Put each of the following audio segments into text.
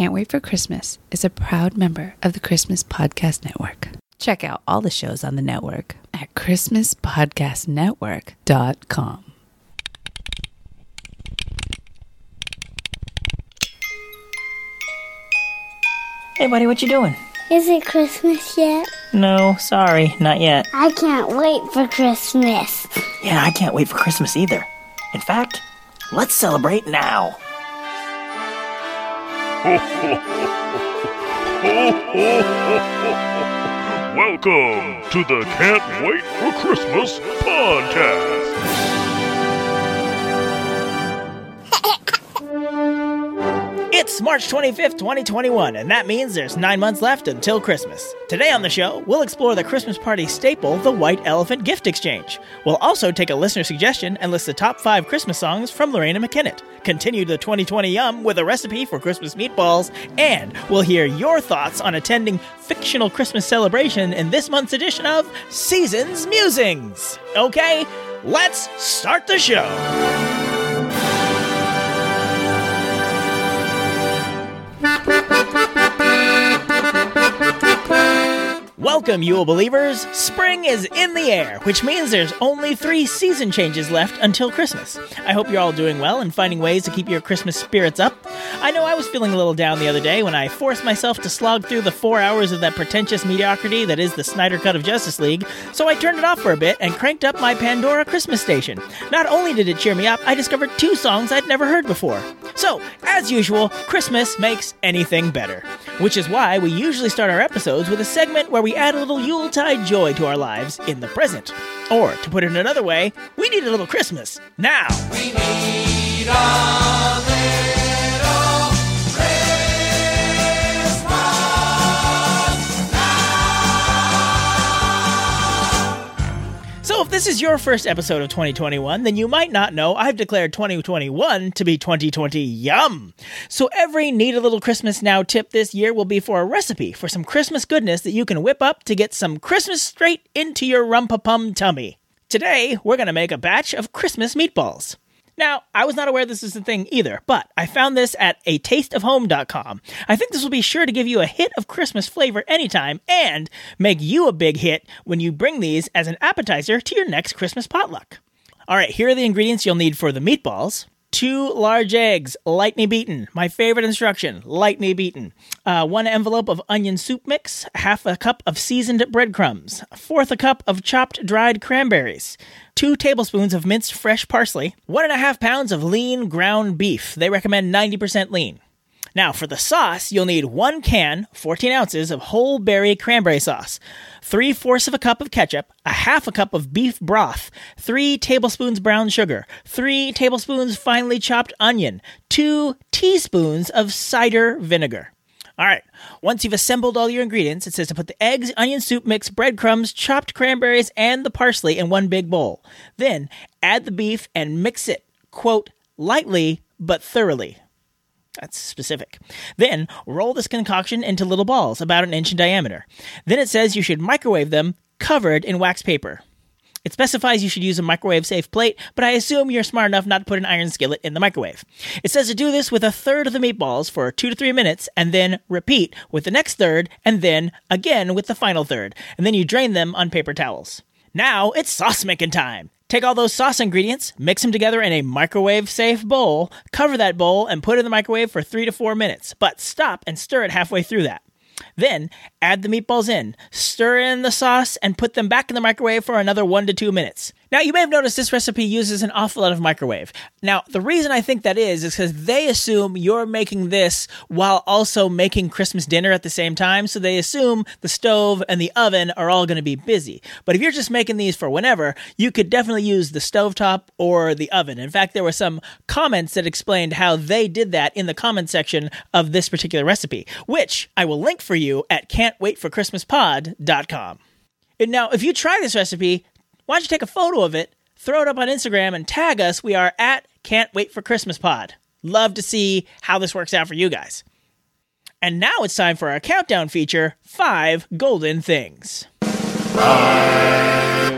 Can't Wait for Christmas is a proud member of the Christmas Podcast Network. Check out all the shows on the network at ChristmasPodcastNetwork.com. Hey, buddy, what you doing? Is it Christmas yet? No, sorry, not yet. I can't wait for Christmas. Yeah, I can't wait for Christmas either. In fact, let's celebrate now. Welcome to the Can't Wait for Christmas podcast. It's March 25th, 2021, and that means there's nine months left until Christmas. Today on the show, we'll explore the Christmas party staple, the White Elephant Gift Exchange. We'll also take a listener suggestion and list the top five Christmas songs from Lorena McKennitt. Continue the 2020 yum with a recipe for Christmas meatballs, and we'll hear your thoughts on attending fictional Christmas celebration in this month's edition of Seasons Musings. Okay, let's start the show. Welcome, Yule believers! Spring is in the air, which means there's only three season changes left until Christmas. I hope you're all doing well and finding ways to keep your Christmas spirits up. I know I was feeling a little down the other day when I forced myself to slog through the four hours of that pretentious mediocrity that is the Snyder Cut of Justice League, so I turned it off for a bit and cranked up my Pandora Christmas station. Not only did it cheer me up, I discovered two songs I'd never heard before. So, as usual, Christmas makes anything better. Which is why we usually start our episodes with a segment where we add a little Yuletide joy to our lives in the present. Or, to put it another way, we need a little Christmas now. If this is your first episode of 2021, then you might not know I've declared 2021 to be 2020 yum. So, every neat a little Christmas now tip this year will be for a recipe for some Christmas goodness that you can whip up to get some Christmas straight into your rumpapum tummy. Today, we're going to make a batch of Christmas meatballs. Now, I was not aware this is a thing either, but I found this at a tasteofhome.com. I think this will be sure to give you a hit of Christmas flavor anytime and make you a big hit when you bring these as an appetizer to your next Christmas potluck. All right, here are the ingredients you'll need for the meatballs. Two large eggs, lightly beaten. My favorite instruction, lightly beaten. Uh, one envelope of onion soup mix, half a cup of seasoned breadcrumbs, fourth a cup of chopped dried cranberries, two tablespoons of minced fresh parsley, one and a half pounds of lean ground beef. They recommend 90% lean. Now, for the sauce, you'll need one can, 14 ounces of whole berry cranberry sauce, three fourths of a cup of ketchup, a half a cup of beef broth, three tablespoons brown sugar, three tablespoons finely chopped onion, two teaspoons of cider vinegar. All right, once you've assembled all your ingredients, it says to put the eggs, onion soup mix, breadcrumbs, chopped cranberries, and the parsley in one big bowl. Then add the beef and mix it, quote, lightly but thoroughly. That's specific. Then roll this concoction into little balls about an inch in diameter. Then it says you should microwave them covered in wax paper. It specifies you should use a microwave safe plate, but I assume you're smart enough not to put an iron skillet in the microwave. It says to do this with a third of the meatballs for two to three minutes, and then repeat with the next third, and then again with the final third, and then you drain them on paper towels. Now it's sauce making time. Take all those sauce ingredients, mix them together in a microwave safe bowl, cover that bowl, and put it in the microwave for three to four minutes, but stop and stir it halfway through that. Then add the meatballs in, stir in the sauce, and put them back in the microwave for another one to two minutes. Now, you may have noticed this recipe uses an awful lot of microwave. Now, the reason I think that is is because they assume you're making this while also making Christmas dinner at the same time. So they assume the stove and the oven are all going to be busy. But if you're just making these for whenever, you could definitely use the stovetop or the oven. In fact, there were some comments that explained how they did that in the comment section of this particular recipe, which I will link for you at can'twaitforchristmaspod.com. And now, if you try this recipe, why don't you take a photo of it, throw it up on Instagram, and tag us? We are at Can't Wait for Christmas Pod. Love to see how this works out for you guys. And now it's time for our countdown feature Five Golden Things. So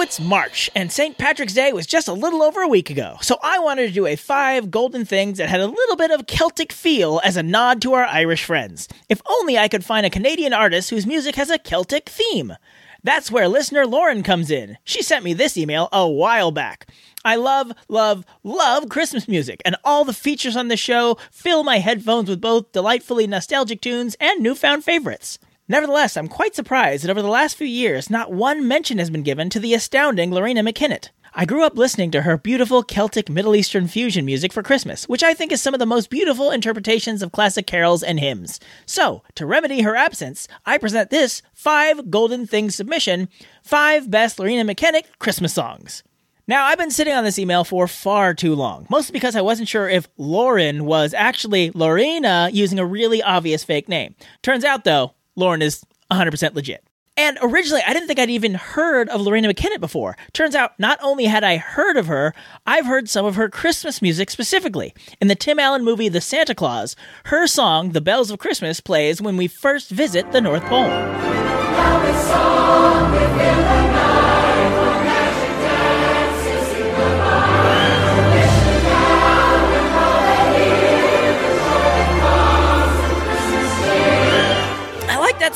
it's March, and St. Patrick's Day was just a little over a week ago, so I wanted to do a five golden things that had a little bit of Celtic feel as a nod to our Irish friends. If only I could find a Canadian artist whose music has a Celtic theme. That's where listener Lauren comes in. She sent me this email a while back. I love, love, love Christmas music, and all the features on the show fill my headphones with both delightfully nostalgic tunes and newfound favorites. Nevertheless, I'm quite surprised that over the last few years, not one mention has been given to the astounding Lorena McKennitt. I grew up listening to her beautiful Celtic Middle Eastern fusion music for Christmas, which I think is some of the most beautiful interpretations of classic carols and hymns. So, to remedy her absence, I present this five golden things submission five best Lorena McKennitt Christmas songs. Now, I've been sitting on this email for far too long, mostly because I wasn't sure if Lauren was actually Lorena using a really obvious fake name. Turns out, though, Lauren is 100% legit. And originally, I didn't think I'd even heard of Lorena McKennitt before. Turns out, not only had I heard of her, I've heard some of her Christmas music specifically. In the Tim Allen movie The Santa Claus, her song, The Bells of Christmas, plays when we first visit the North Pole.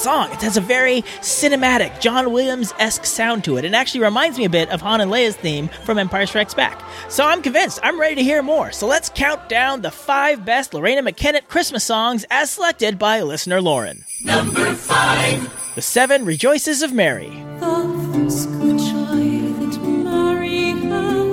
Song. It has a very cinematic, John Williams esque sound to it. It actually reminds me a bit of Han and Leia's theme from Empire Strikes Back. So I'm convinced. I'm ready to hear more. So let's count down the five best Lorena McKennitt Christmas songs as selected by listener Lauren. Number five The Seven Rejoices of Mary. The first good joy that Mary had,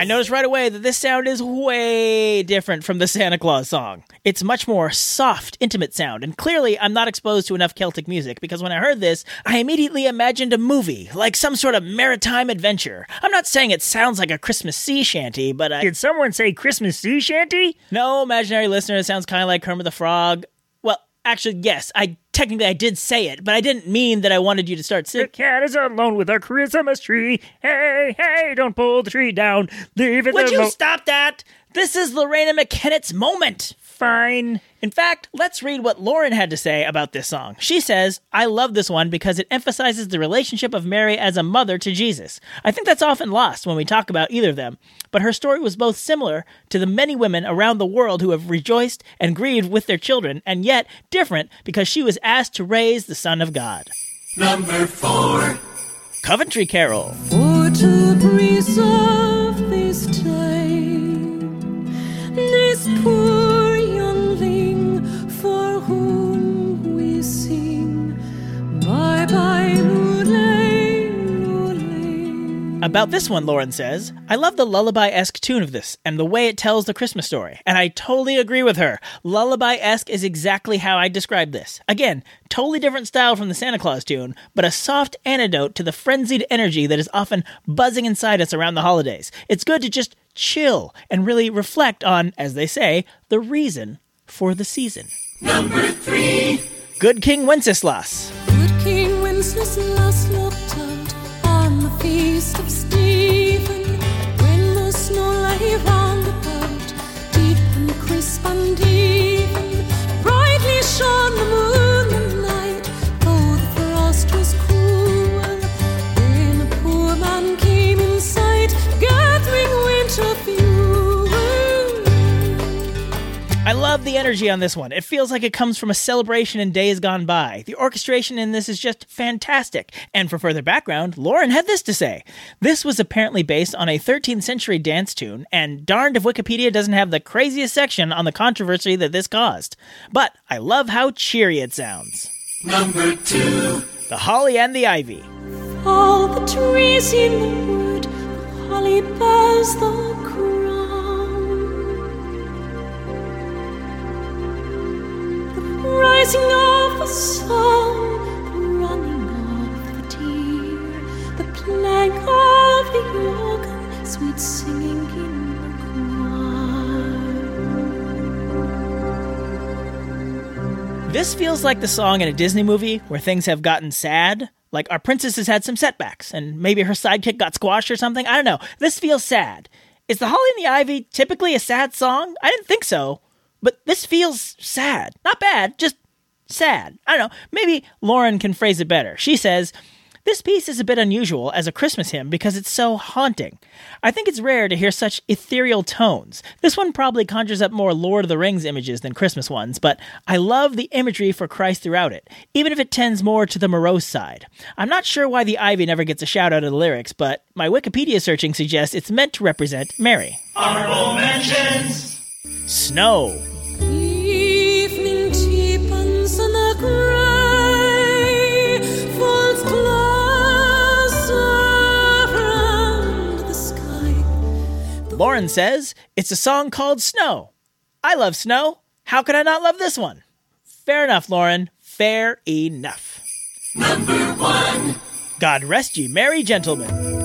I noticed right away that this sound is way different from the Santa Claus song. It's much more soft, intimate sound, and clearly I'm not exposed to enough Celtic music because when I heard this, I immediately imagined a movie, like some sort of maritime adventure. I'm not saying it sounds like a Christmas sea shanty, but I. Did someone say Christmas sea shanty? No, imaginary listener, it sounds kind of like Kermit the Frog. Actually, yes, I technically I did say it, but I didn't mean that I wanted you to start singing. The cat is alone with our Christmas tree. Hey, hey, don't pull the tree down. Leave it Would you stop that? This is Lorena McKennitt's moment. Fine. In fact, let's read what Lauren had to say about this song. She says, I love this one because it emphasizes the relationship of Mary as a mother to Jesus. I think that's often lost when we talk about either of them, but her story was both similar to the many women around the world who have rejoiced and grieved with their children, and yet different because she was asked to raise the Son of God. Number four Coventry Carol. For to preserve this day, About this one, Lauren says, I love the lullaby esque tune of this and the way it tells the Christmas story. And I totally agree with her. Lullaby esque is exactly how I describe this. Again, totally different style from the Santa Claus tune, but a soft antidote to the frenzied energy that is often buzzing inside us around the holidays. It's good to just chill and really reflect on, as they say, the reason for the season. Number three Good King Wenceslas. Good King Wenceslas deep and crisp and even. Brightly shone the moon the energy on this one. It feels like it comes from a celebration in days gone by. The orchestration in this is just fantastic. And for further background, Lauren had this to say. This was apparently based on a 13th century dance tune, and darned if Wikipedia doesn't have the craziest section on the controversy that this caused. But I love how cheery it sounds. Number two. The Holly and the Ivy. All the trees in the wood, the holly bears the crown. The This feels like the song in a Disney movie where things have gotten sad. Like our princess has had some setbacks, and maybe her sidekick got squashed or something. I don't know. This feels sad. Is The Holly and the Ivy typically a sad song? I didn't think so. But this feels sad. Not bad, just sad. I don't know. Maybe Lauren can phrase it better. She says, This piece is a bit unusual as a Christmas hymn because it's so haunting. I think it's rare to hear such ethereal tones. This one probably conjures up more Lord of the Rings images than Christmas ones, but I love the imagery for Christ throughout it, even if it tends more to the morose side. I'm not sure why the ivy never gets a shout out of the lyrics, but my Wikipedia searching suggests it's meant to represent Mary. Honorable mentions Snow. Lauren says it's a song called Snow. I love snow. How could I not love this one? Fair enough, Lauren. Fair enough. Number one. God rest ye, merry gentlemen.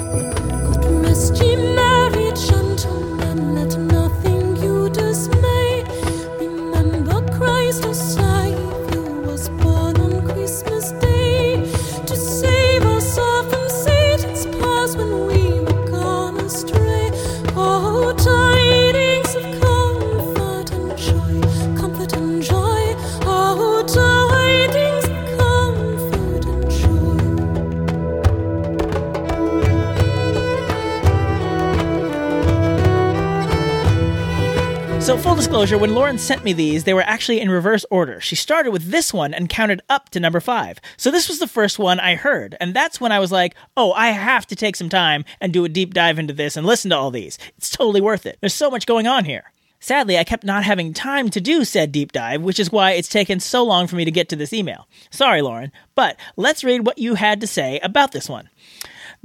Disclosure, when Lauren sent me these, they were actually in reverse order. She started with this one and counted up to number five. So, this was the first one I heard. And that's when I was like, oh, I have to take some time and do a deep dive into this and listen to all these. It's totally worth it. There's so much going on here. Sadly, I kept not having time to do said deep dive, which is why it's taken so long for me to get to this email. Sorry, Lauren, but let's read what you had to say about this one.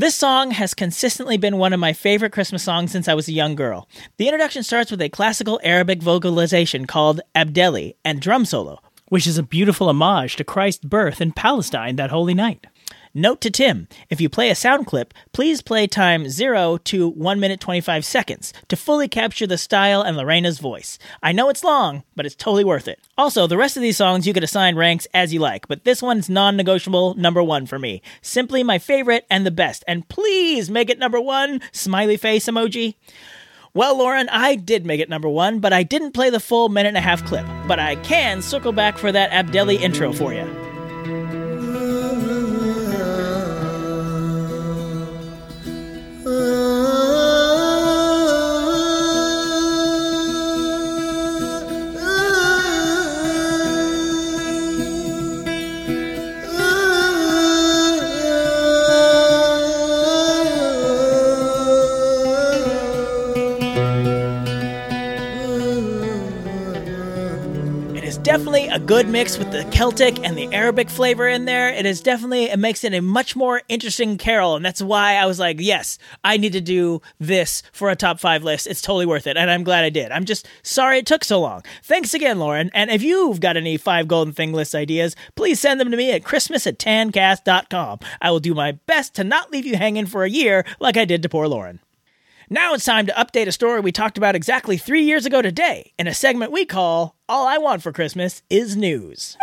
This song has consistently been one of my favorite Christmas songs since I was a young girl. The introduction starts with a classical Arabic vocalization called Abdeli and drum solo, which is a beautiful homage to Christ's birth in Palestine that holy night. Note to Tim if you play a sound clip, please play time 0 to 1 minute 25 seconds to fully capture the style and Lorena's voice. I know it's long, but it's totally worth it. Also, the rest of these songs you could assign ranks as you like, but this one's non negotiable number one for me. Simply my favorite and the best. And please make it number one, smiley face emoji. Well, Lauren, I did make it number one, but I didn't play the full minute and a half clip. But I can circle back for that Abdeli intro for you. Good mix with the Celtic and the Arabic flavor in there. It is definitely, it makes it a much more interesting carol. And that's why I was like, yes, I need to do this for a top five list. It's totally worth it. And I'm glad I did. I'm just sorry it took so long. Thanks again, Lauren. And if you've got any five golden thing list ideas, please send them to me at christmas at tancast.com. I will do my best to not leave you hanging for a year like I did to poor Lauren. Now it's time to update a story we talked about exactly three years ago today in a segment we call All I Want for Christmas is News.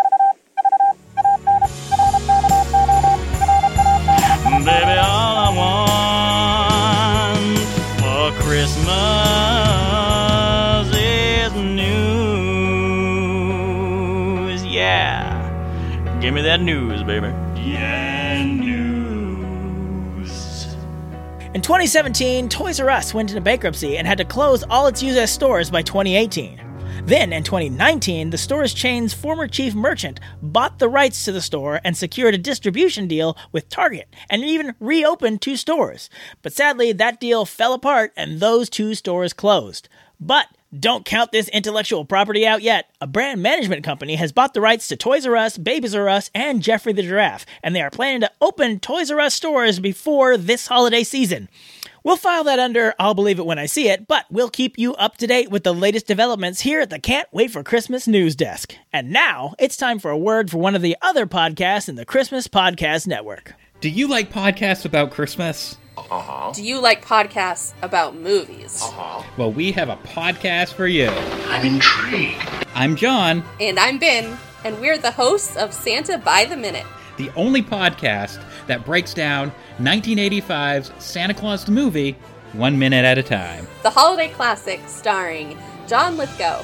Baby, all I want for Christmas is news. Yeah. Give me that news, baby. 2017, Toys R Us went into bankruptcy and had to close all its US stores by 2018. Then, in 2019, the store's chain's former chief merchant bought the rights to the store and secured a distribution deal with Target and even reopened two stores. But sadly, that deal fell apart and those two stores closed. But don't count this intellectual property out yet. A brand management company has bought the rights to Toys R Us, Babies R Us, and Jeffrey the Giraffe, and they are planning to open Toys R Us stores before this holiday season. We'll file that under I'll believe it when I see it, but we'll keep you up to date with the latest developments here at the Can't Wait for Christmas news desk. And now it's time for a word for one of the other podcasts in the Christmas Podcast Network. Do you like podcasts about Christmas? Uh-huh. Do you like podcasts about movies? Uh-huh. Well, we have a podcast for you. I'm intrigued. I'm John, And I'm Ben, and we're the hosts of Santa by the Minute. the only podcast that breaks down 1985's Santa Claus the movie one minute at a time. The holiday classic starring John Lithgow,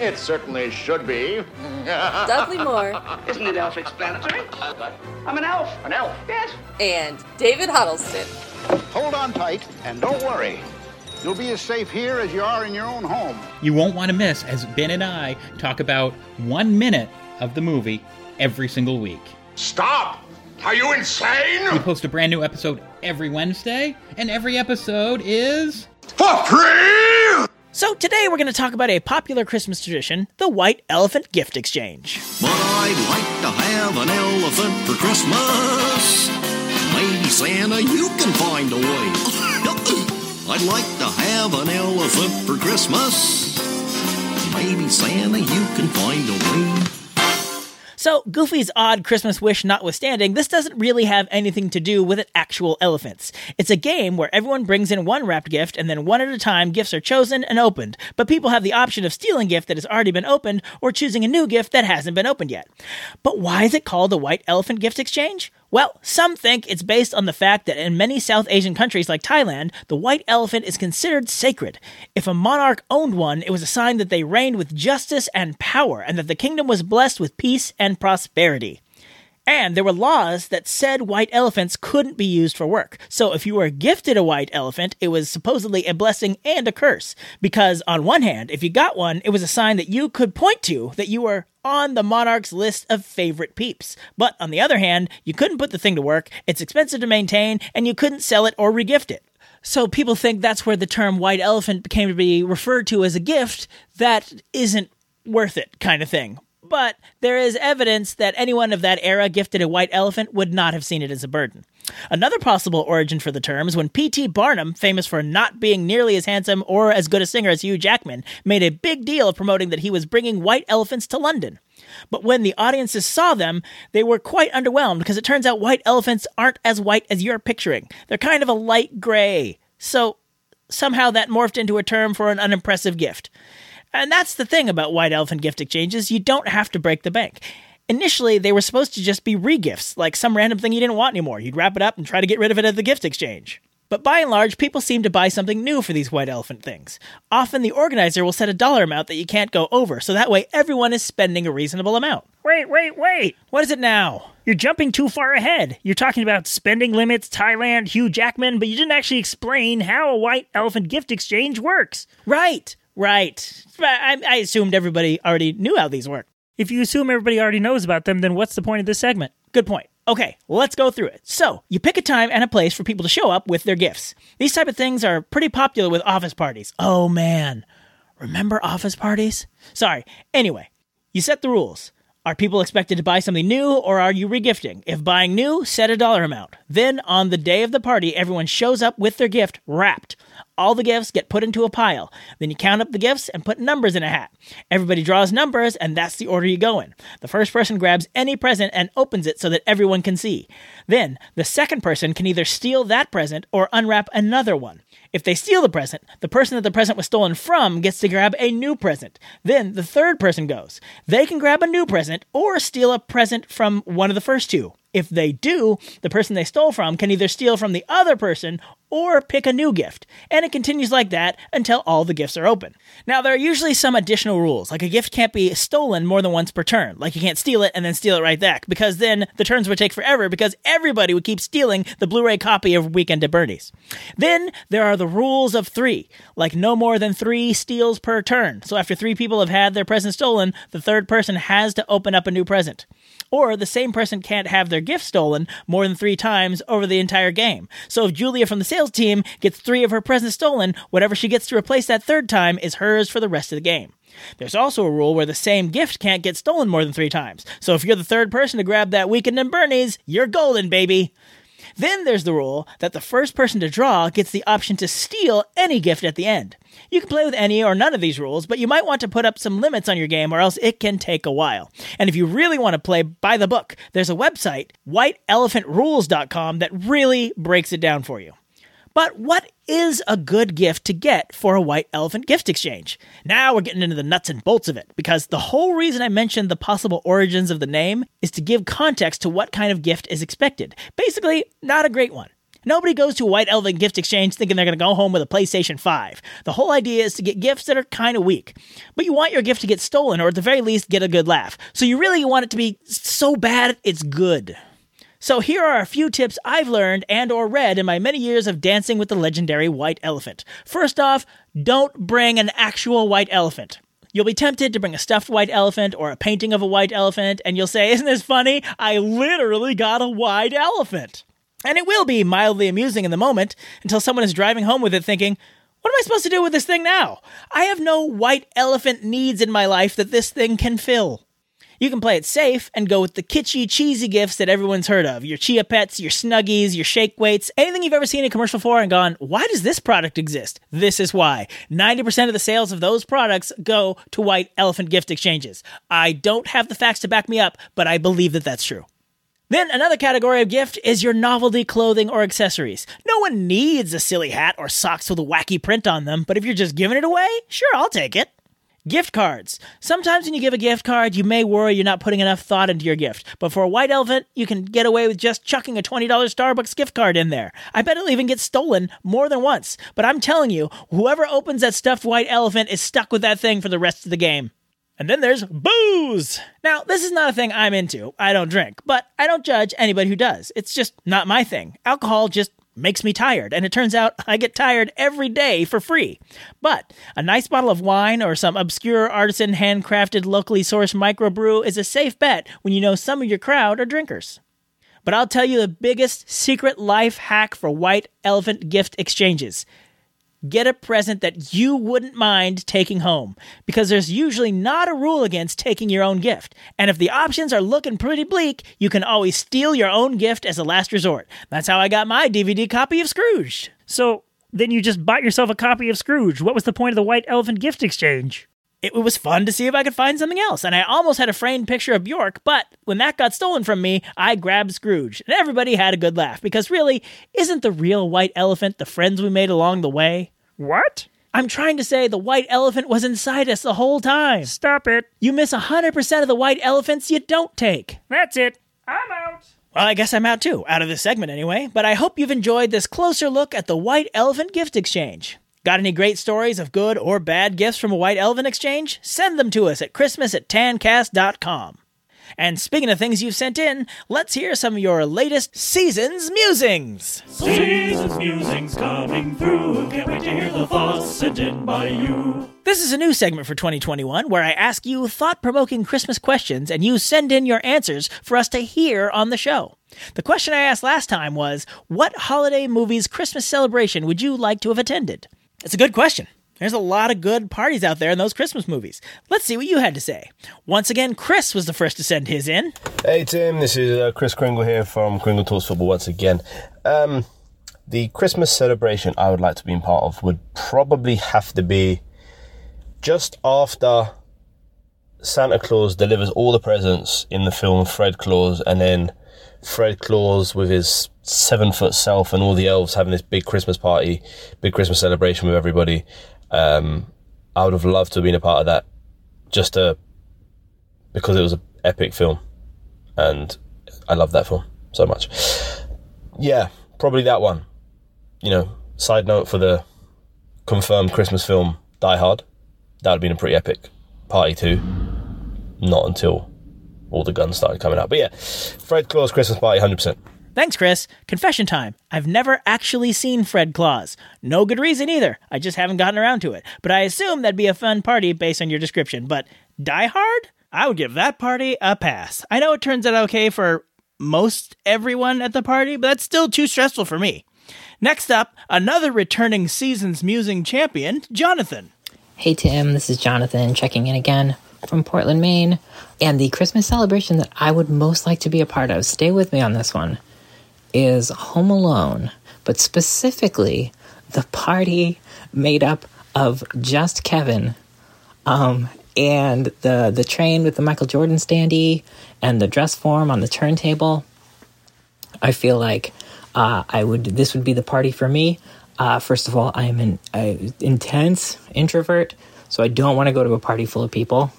It certainly should be. Dudley Moore, Isn't it elf explanatory? I'm an elf. An elf. Yes. and David Huddleston. Hold on tight and don't worry. You'll be as safe here as you are in your own home. You won't want to miss as Ben and I talk about one minute of the movie every single week. Stop! Are you insane? We post a brand new episode every Wednesday, and every episode is. For free! So today we're going to talk about a popular Christmas tradition, the White Elephant Gift Exchange. But I'd like to have an elephant for Christmas. Maybe Santa, you can find a way. I'd like to have an elephant for Christmas. Maybe Santa, you can find a way. So, Goofy's odd Christmas wish notwithstanding, this doesn't really have anything to do with actual elephants. It's a game where everyone brings in one wrapped gift and then one at a time gifts are chosen and opened, but people have the option of stealing a gift that has already been opened or choosing a new gift that hasn't been opened yet. But why is it called the White Elephant Gift Exchange? Well, some think it's based on the fact that in many South Asian countries like Thailand, the white elephant is considered sacred. If a monarch owned one, it was a sign that they reigned with justice and power, and that the kingdom was blessed with peace and prosperity. And there were laws that said white elephants couldn't be used for work. So if you were gifted a white elephant, it was supposedly a blessing and a curse. Because on one hand, if you got one, it was a sign that you could point to that you were on the monarch's list of favorite peeps. But on the other hand, you couldn't put the thing to work, it's expensive to maintain, and you couldn't sell it or regift it. So people think that's where the term white elephant came to be referred to as a gift that isn't worth it kind of thing. But there is evidence that anyone of that era gifted a white elephant would not have seen it as a burden. Another possible origin for the term is when P.T. Barnum, famous for not being nearly as handsome or as good a singer as Hugh Jackman, made a big deal of promoting that he was bringing white elephants to London. But when the audiences saw them, they were quite underwhelmed because it turns out white elephants aren't as white as you're picturing. They're kind of a light gray. So somehow that morphed into a term for an unimpressive gift. And that's the thing about white elephant gift exchanges you don't have to break the bank. Initially, they were supposed to just be regifts, like some random thing you didn't want anymore. You'd wrap it up and try to get rid of it at the gift exchange. But by and large, people seem to buy something new for these white elephant things. Often the organizer will set a dollar amount that you can't go over, so that way everyone is spending a reasonable amount. Wait, wait, wait. What is it now? You're jumping too far ahead. You're talking about spending limits, Thailand, Hugh Jackman, but you didn't actually explain how a white elephant gift exchange works. Right, right. I, I assumed everybody already knew how these work. If you assume everybody already knows about them, then what's the point of this segment? Good point. Okay, let's go through it. So, you pick a time and a place for people to show up with their gifts. These type of things are pretty popular with office parties. Oh man. Remember office parties? Sorry. Anyway, you set the rules. Are people expected to buy something new or are you regifting? If buying new, set a dollar amount. Then, on the day of the party, everyone shows up with their gift wrapped. All the gifts get put into a pile. Then you count up the gifts and put numbers in a hat. Everybody draws numbers, and that's the order you go in. The first person grabs any present and opens it so that everyone can see. Then, the second person can either steal that present or unwrap another one. If they steal the present, the person that the present was stolen from gets to grab a new present. Then the third person goes. They can grab a new present or steal a present from one of the first two. If they do, the person they stole from can either steal from the other person or pick a new gift. And it continues like that until all the gifts are open. Now, there are usually some additional rules, like a gift can't be stolen more than once per turn. Like you can't steal it and then steal it right back, because then the turns would take forever because everybody would keep stealing the Blu ray copy of Weekend at Bernie's. Then there are the rules of three, like no more than three steals per turn. So after three people have had their present stolen, the third person has to open up a new present. Or the same person can't have their gift stolen more than three times over the entire game. So if Julia from the sales team gets three of her presents stolen, whatever she gets to replace that third time is hers for the rest of the game. There's also a rule where the same gift can't get stolen more than three times. So if you're the third person to grab that weekend in Bernie's, you're golden, baby. Then there's the rule that the first person to draw gets the option to steal any gift at the end. You can play with any or none of these rules, but you might want to put up some limits on your game or else it can take a while. And if you really want to play by the book, there's a website, whiteelephantrules.com, that really breaks it down for you. But what is a good gift to get for a white elephant gift exchange? Now we're getting into the nuts and bolts of it, because the whole reason I mentioned the possible origins of the name is to give context to what kind of gift is expected. Basically, not a great one. Nobody goes to a White Elephant gift exchange thinking they're going to go home with a PlayStation 5. The whole idea is to get gifts that are kind of weak. But you want your gift to get stolen or at the very least get a good laugh. So you really want it to be so bad it's good. So here are a few tips I've learned and or read in my many years of dancing with the legendary white elephant. First off, don't bring an actual white elephant. You'll be tempted to bring a stuffed white elephant or a painting of a white elephant, and you'll say, Isn't this funny? I literally got a white elephant. And it will be mildly amusing in the moment until someone is driving home with it thinking, What am I supposed to do with this thing now? I have no white elephant needs in my life that this thing can fill. You can play it safe and go with the kitschy, cheesy gifts that everyone's heard of your Chia Pets, your Snuggies, your Shake Weights, anything you've ever seen a commercial for and gone, why does this product exist? This is why. 90% of the sales of those products go to white elephant gift exchanges. I don't have the facts to back me up, but I believe that that's true. Then another category of gift is your novelty clothing or accessories. No one needs a silly hat or socks with a wacky print on them, but if you're just giving it away, sure, I'll take it. Gift cards. Sometimes when you give a gift card, you may worry you're not putting enough thought into your gift. But for a white elephant, you can get away with just chucking a $20 Starbucks gift card in there. I bet it'll even get stolen more than once. But I'm telling you, whoever opens that stuffed white elephant is stuck with that thing for the rest of the game. And then there's booze. Now, this is not a thing I'm into. I don't drink, but I don't judge anybody who does. It's just not my thing. Alcohol just makes me tired, and it turns out I get tired every day for free. But a nice bottle of wine or some obscure artisan handcrafted locally sourced microbrew is a safe bet when you know some of your crowd are drinkers. But I'll tell you the biggest secret life hack for white elephant gift exchanges. Get a present that you wouldn't mind taking home, because there's usually not a rule against taking your own gift. And if the options are looking pretty bleak, you can always steal your own gift as a last resort. That's how I got my DVD copy of Scrooge. So then you just bought yourself a copy of Scrooge. What was the point of the white elephant gift exchange? It was fun to see if I could find something else, and I almost had a framed picture of Bjork, but when that got stolen from me, I grabbed Scrooge, and everybody had a good laugh, because really, isn't the real white elephant the friends we made along the way? What? I'm trying to say the white elephant was inside us the whole time. Stop it. You miss 100% of the white elephants you don't take. That's it. I'm out. Well, I guess I'm out too, out of this segment anyway, but I hope you've enjoyed this closer look at the White Elephant Gift Exchange. Got any great stories of good or bad gifts from a White Elephant Exchange? Send them to us at Christmas at tancast.com. And speaking of things you've sent in, let's hear some of your latest season's musings. Season's musings coming through. Can't wait to hear the thoughts sent in by you. This is a new segment for 2021 where I ask you thought provoking Christmas questions and you send in your answers for us to hear on the show. The question I asked last time was What holiday movie's Christmas celebration would you like to have attended? It's a good question. There's a lot of good parties out there in those Christmas movies. Let's see what you had to say. Once again, Chris was the first to send his in. Hey Tim, this is uh, Chris Kringle here from Kringle Talks Football once again. Um, the Christmas celebration I would like to be in part of would probably have to be just after Santa Claus delivers all the presents in the film Fred Claus, and then Fred Claus with his seven foot self and all the elves having this big Christmas party, big Christmas celebration with everybody. Um, I would have loved to have been a part of that, just to, because it was an epic film, and I love that film so much. Yeah, probably that one. You know, side note for the confirmed Christmas film Die Hard, that would have been a pretty epic party too. Not until all the guns started coming out. But yeah, Fred Claus Christmas party, 100%. Thanks, Chris. Confession time. I've never actually seen Fred Claus. No good reason either. I just haven't gotten around to it. But I assume that'd be a fun party based on your description. But Die Hard? I would give that party a pass. I know it turns out okay for most everyone at the party, but that's still too stressful for me. Next up, another returning season's musing champion, Jonathan. Hey Tim, this is Jonathan checking in again from Portland, Maine. And the Christmas celebration that I would most like to be a part of, stay with me on this one, is Home Alone, but specifically the party made up of just Kevin. Um, and the the train with the Michael Jordan standee and the dress form on the turntable. I feel like uh, I would this would be the party for me. Uh, first of all, I am an intense introvert, so I don't want to go to a party full of people.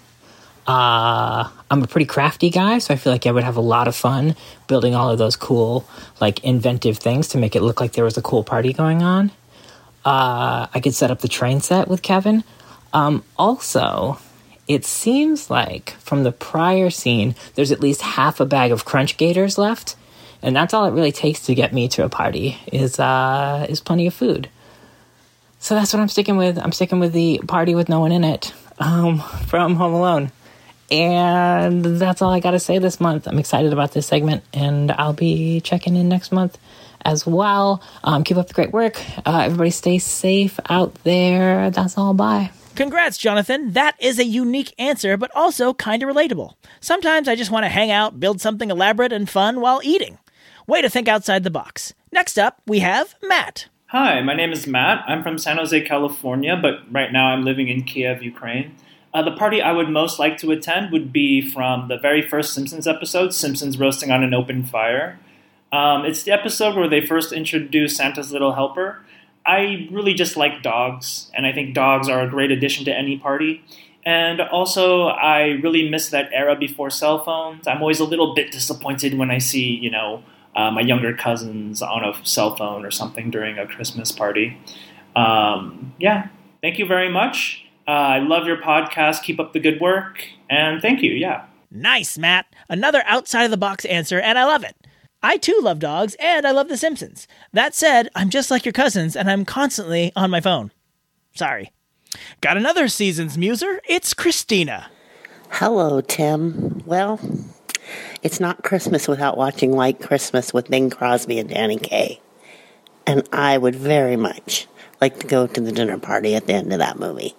Uh, I'm a pretty crafty guy, so I feel like I would have a lot of fun building all of those cool, like inventive things to make it look like there was a cool party going on. Uh, I could set up the train set with Kevin. Um, also, it seems like from the prior scene, there's at least half a bag of Crunch Gators left, and that's all it really takes to get me to a party is uh, is plenty of food. So that's what I'm sticking with. I'm sticking with the party with no one in it um, from Home Alone. And that's all I got to say this month. I'm excited about this segment, and I'll be checking in next month as well. Um, keep up the great work. Uh, everybody stay safe out there. That's all. Bye. Congrats, Jonathan. That is a unique answer, but also kind of relatable. Sometimes I just want to hang out, build something elaborate and fun while eating. Way to think outside the box. Next up, we have Matt. Hi, my name is Matt. I'm from San Jose, California, but right now I'm living in Kiev, Ukraine. Uh, the party I would most like to attend would be from the very first Simpsons episode, Simpsons Roasting on an Open Fire. Um, it's the episode where they first introduce Santa's Little Helper. I really just like dogs, and I think dogs are a great addition to any party. And also, I really miss that era before cell phones. I'm always a little bit disappointed when I see, you know, uh, my younger cousins on a cell phone or something during a Christmas party. Um, yeah, thank you very much. Uh, I love your podcast. Keep up the good work. And thank you. Yeah. Nice, Matt. Another outside of the box answer, and I love it. I too love dogs, and I love The Simpsons. That said, I'm just like your cousins, and I'm constantly on my phone. Sorry. Got another season's muser? It's Christina. Hello, Tim. Well, it's not Christmas without watching White Christmas with Bing Crosby and Danny Kaye. And I would very much like to go to the dinner party at the end of that movie.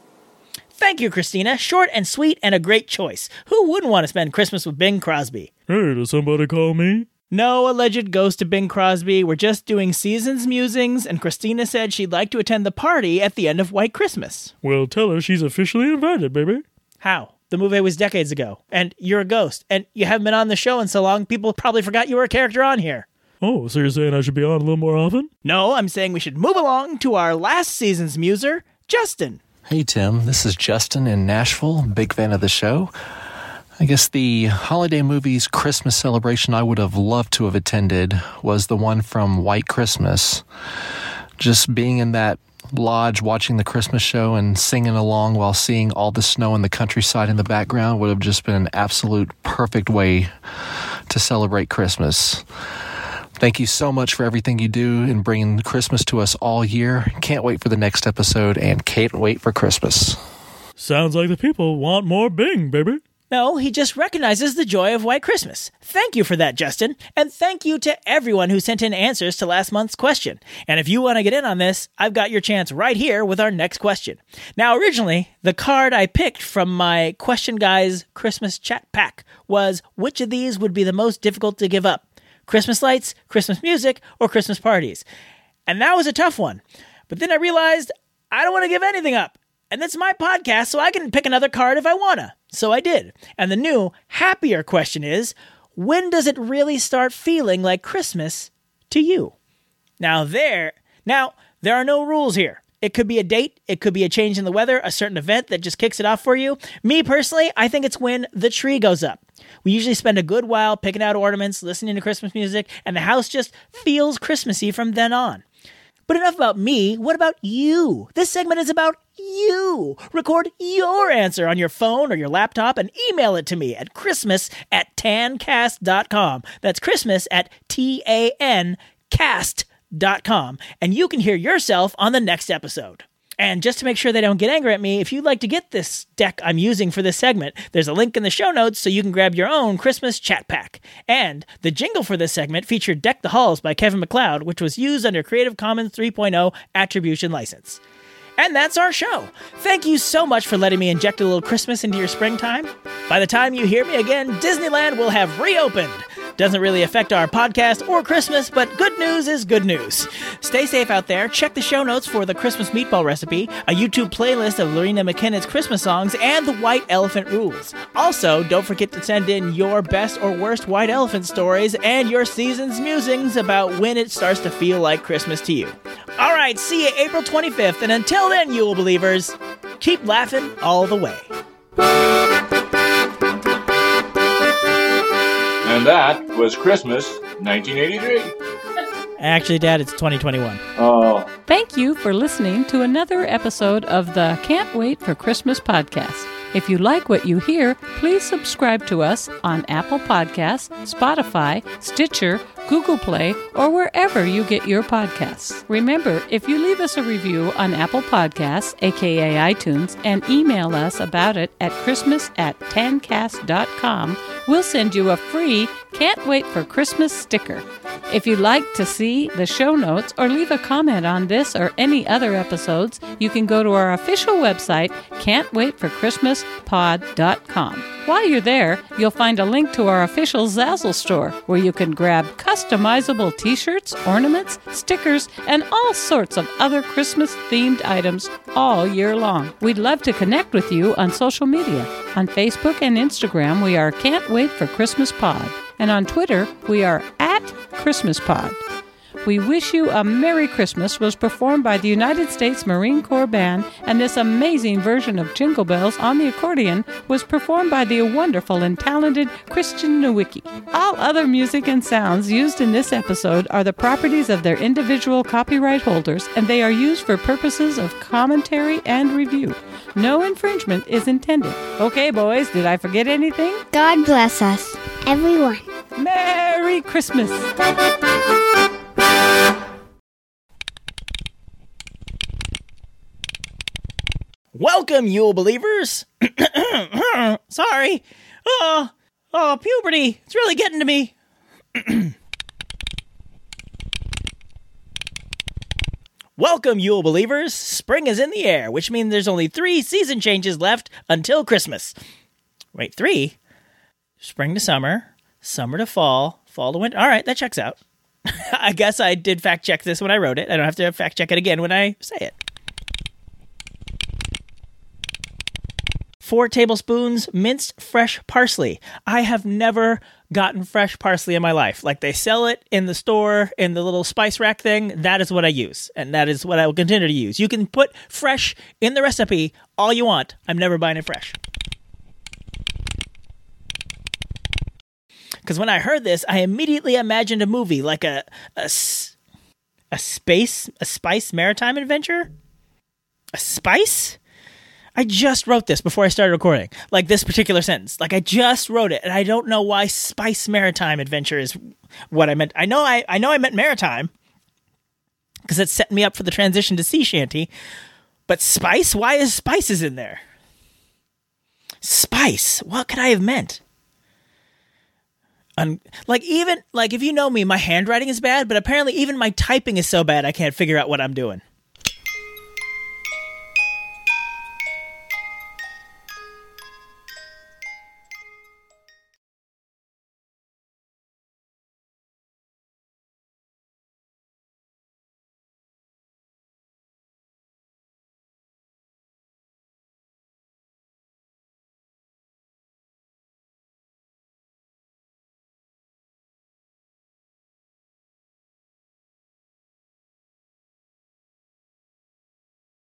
Thank you, Christina. Short and sweet and a great choice. Who wouldn't want to spend Christmas with Bing Crosby? Hey, does somebody call me? No alleged ghost to Bing Crosby. We're just doing season's musings, and Christina said she'd like to attend the party at the end of White Christmas. Well, tell her she's officially invited, baby. How? The movie was decades ago, and you're a ghost, and you haven't been on the show in so long, people probably forgot you were a character on here. Oh, so you're saying I should be on a little more often? No, I'm saying we should move along to our last season's muser, Justin. Hey, Tim. This is Justin in Nashville. Big fan of the show. I guess the holiday movie's Christmas celebration I would have loved to have attended was the one from White Christmas. Just being in that lodge watching the Christmas show and singing along while seeing all the snow in the countryside in the background would have just been an absolute perfect way to celebrate Christmas. Thank you so much for everything you do in bringing Christmas to us all year. Can't wait for the next episode and can't wait for Christmas. Sounds like the people want more Bing, baby. No, he just recognizes the joy of White Christmas. Thank you for that, Justin. And thank you to everyone who sent in answers to last month's question. And if you want to get in on this, I've got your chance right here with our next question. Now, originally, the card I picked from my Question Guys Christmas chat pack was which of these would be the most difficult to give up? Christmas lights, Christmas music, or Christmas parties? And that was a tough one. But then I realized I don't want to give anything up. And that's my podcast, so I can pick another card if I wanna. So I did. And the new, happier question is when does it really start feeling like Christmas to you? Now there now there are no rules here. It could be a date, it could be a change in the weather, a certain event that just kicks it off for you. Me personally, I think it's when the tree goes up. We usually spend a good while picking out ornaments, listening to Christmas music, and the house just feels Christmassy from then on. But enough about me. What about you? This segment is about you. Record your answer on your phone or your laptop and email it to me at christmas at tancast.com. That's Christmas at T A N cast.com. Com, and you can hear yourself on the next episode. And just to make sure they don't get angry at me, if you'd like to get this deck I'm using for this segment, there's a link in the show notes so you can grab your own Christmas chat pack. And the jingle for this segment featured Deck the Halls by Kevin MacLeod, which was used under Creative Commons 3.0 attribution license. And that's our show. Thank you so much for letting me inject a little Christmas into your springtime. By the time you hear me again, Disneyland will have reopened. Doesn't really affect our podcast or Christmas, but good news is good news. Stay safe out there. Check the show notes for the Christmas meatball recipe, a YouTube playlist of Lorena McKennitt's Christmas songs, and the White Elephant rules. Also, don't forget to send in your best or worst White Elephant stories and your season's musings about when it starts to feel like Christmas to you. All right, see you April 25th, and until then, Yule believers, keep laughing all the way. And that was Christmas 1983. Actually, Dad, it's 2021. Oh. Thank you for listening to another episode of the Can't Wait for Christmas podcast. If you like what you hear, please subscribe to us on Apple Podcasts, Spotify, Stitcher, Google Play, or wherever you get your podcasts. Remember, if you leave us a review on Apple Podcasts, aka iTunes, and email us about it at Christmas at tancast.com, we'll send you a free Can't Wait for Christmas sticker. If you'd like to see the show notes or leave a comment on this or any other episodes, you can go to our official website, can'twaitforchristmaspod.com. While you're there, you'll find a link to our official Zazzle store where you can grab customizable t shirts, ornaments, stickers, and all sorts of other Christmas themed items all year long. We'd love to connect with you on social media. On Facebook and Instagram, we are Can't Wait for Christmas Pod. And on Twitter, we are at Christmas Pod. We Wish You a Merry Christmas was performed by the United States Marine Corps Band, and this amazing version of Jingle Bells on the accordion was performed by the wonderful and talented Christian Nowicki. All other music and sounds used in this episode are the properties of their individual copyright holders, and they are used for purposes of commentary and review. No infringement is intended. Okay, boys, did I forget anything? God bless us, everyone. Merry Christmas! Welcome, Yule believers. Sorry. Oh, oh, puberty. It's really getting to me. Welcome, Yule believers. Spring is in the air, which means there's only three season changes left until Christmas. Wait, three? Spring to summer, summer to fall, fall to winter. All right, that checks out. I guess I did fact check this when I wrote it. I don't have to fact check it again when I say it. Four tablespoons minced fresh parsley. I have never gotten fresh parsley in my life. Like they sell it in the store in the little spice rack thing. That is what I use, and that is what I will continue to use. You can put fresh in the recipe all you want. I'm never buying it fresh. Because when I heard this, I immediately imagined a movie like a, a, a space, a spice maritime adventure. A spice? I just wrote this before I started recording. Like this particular sentence. Like I just wrote it, and I don't know why spice maritime adventure is what I meant. I know I, I know I meant maritime because it's setting me up for the transition to sea shanty. But spice? Why is spices in there? Spice. What could I have meant? Un- like even like if you know me, my handwriting is bad, but apparently even my typing is so bad I can't figure out what I'm doing.